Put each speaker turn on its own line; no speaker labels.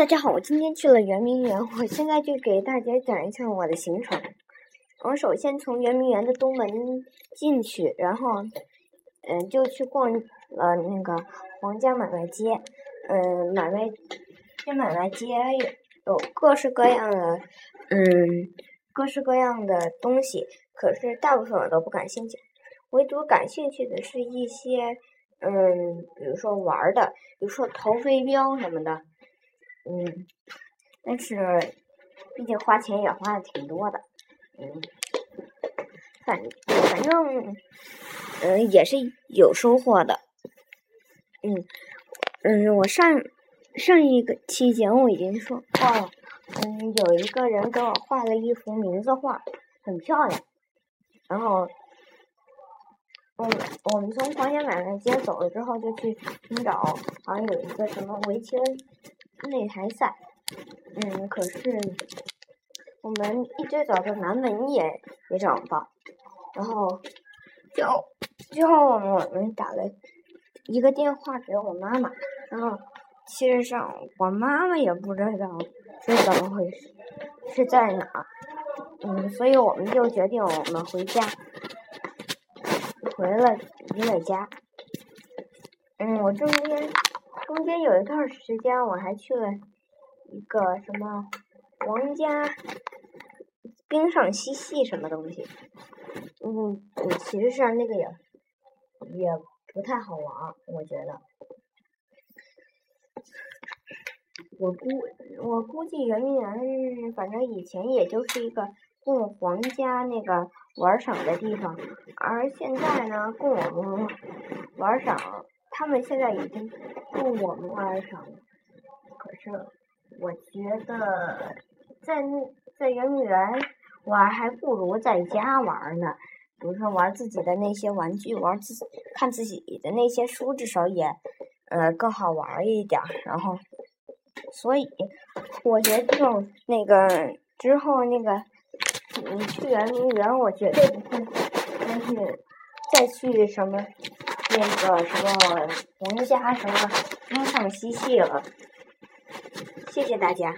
大家好，我今天去了圆明园，我现在就给大家讲一下我的行程。我首先从圆明园的东门进去，然后，嗯，就去逛了那个皇家买卖街。嗯，买卖这买卖街有各式各样的，嗯，各式各样的东西。可是大部分我都不感兴趣，唯独感兴趣的是一些，嗯，比如说玩的，比如说投飞镖什么的。嗯，但是毕竟花钱也花的挺多的，嗯，反反正嗯也是有收获的，嗯嗯，我上上一个期节目已经说过了，嗯，有一个人给我画了一幅名字画，很漂亮，然后我我们从黄家买卖街走了之后，就去寻找，好像有一个什么围棋。擂台赛，嗯，可是我们一直找到南门也也找不到，然后最后最后我们打了一个电话给我妈妈，然后其实上我妈妈也不知道是怎么回事，是在哪，嗯，所以我们就决定我们回家，回了李伟家，嗯，我中间。中间有一段时间，我还去了一个什么皇家冰上嬉戏什么东西，嗯嗯，其实上那个也也不太好玩，我觉得。我估我估计圆明园，反正以前也就是一个供皇家那个玩赏的地方，而现在呢，供我们玩赏。他们现在已经供我们玩上了，可是我觉得在在圆明园玩还不如在家玩呢。比如说玩自己的那些玩具，玩自己看自己的那些书，至少也呃更好玩一点。然后，所以我决定那个之后那个你去圆明园，我绝对不会再去再去什么。那个什么人家什么冰上嬉戏了，谢谢大家。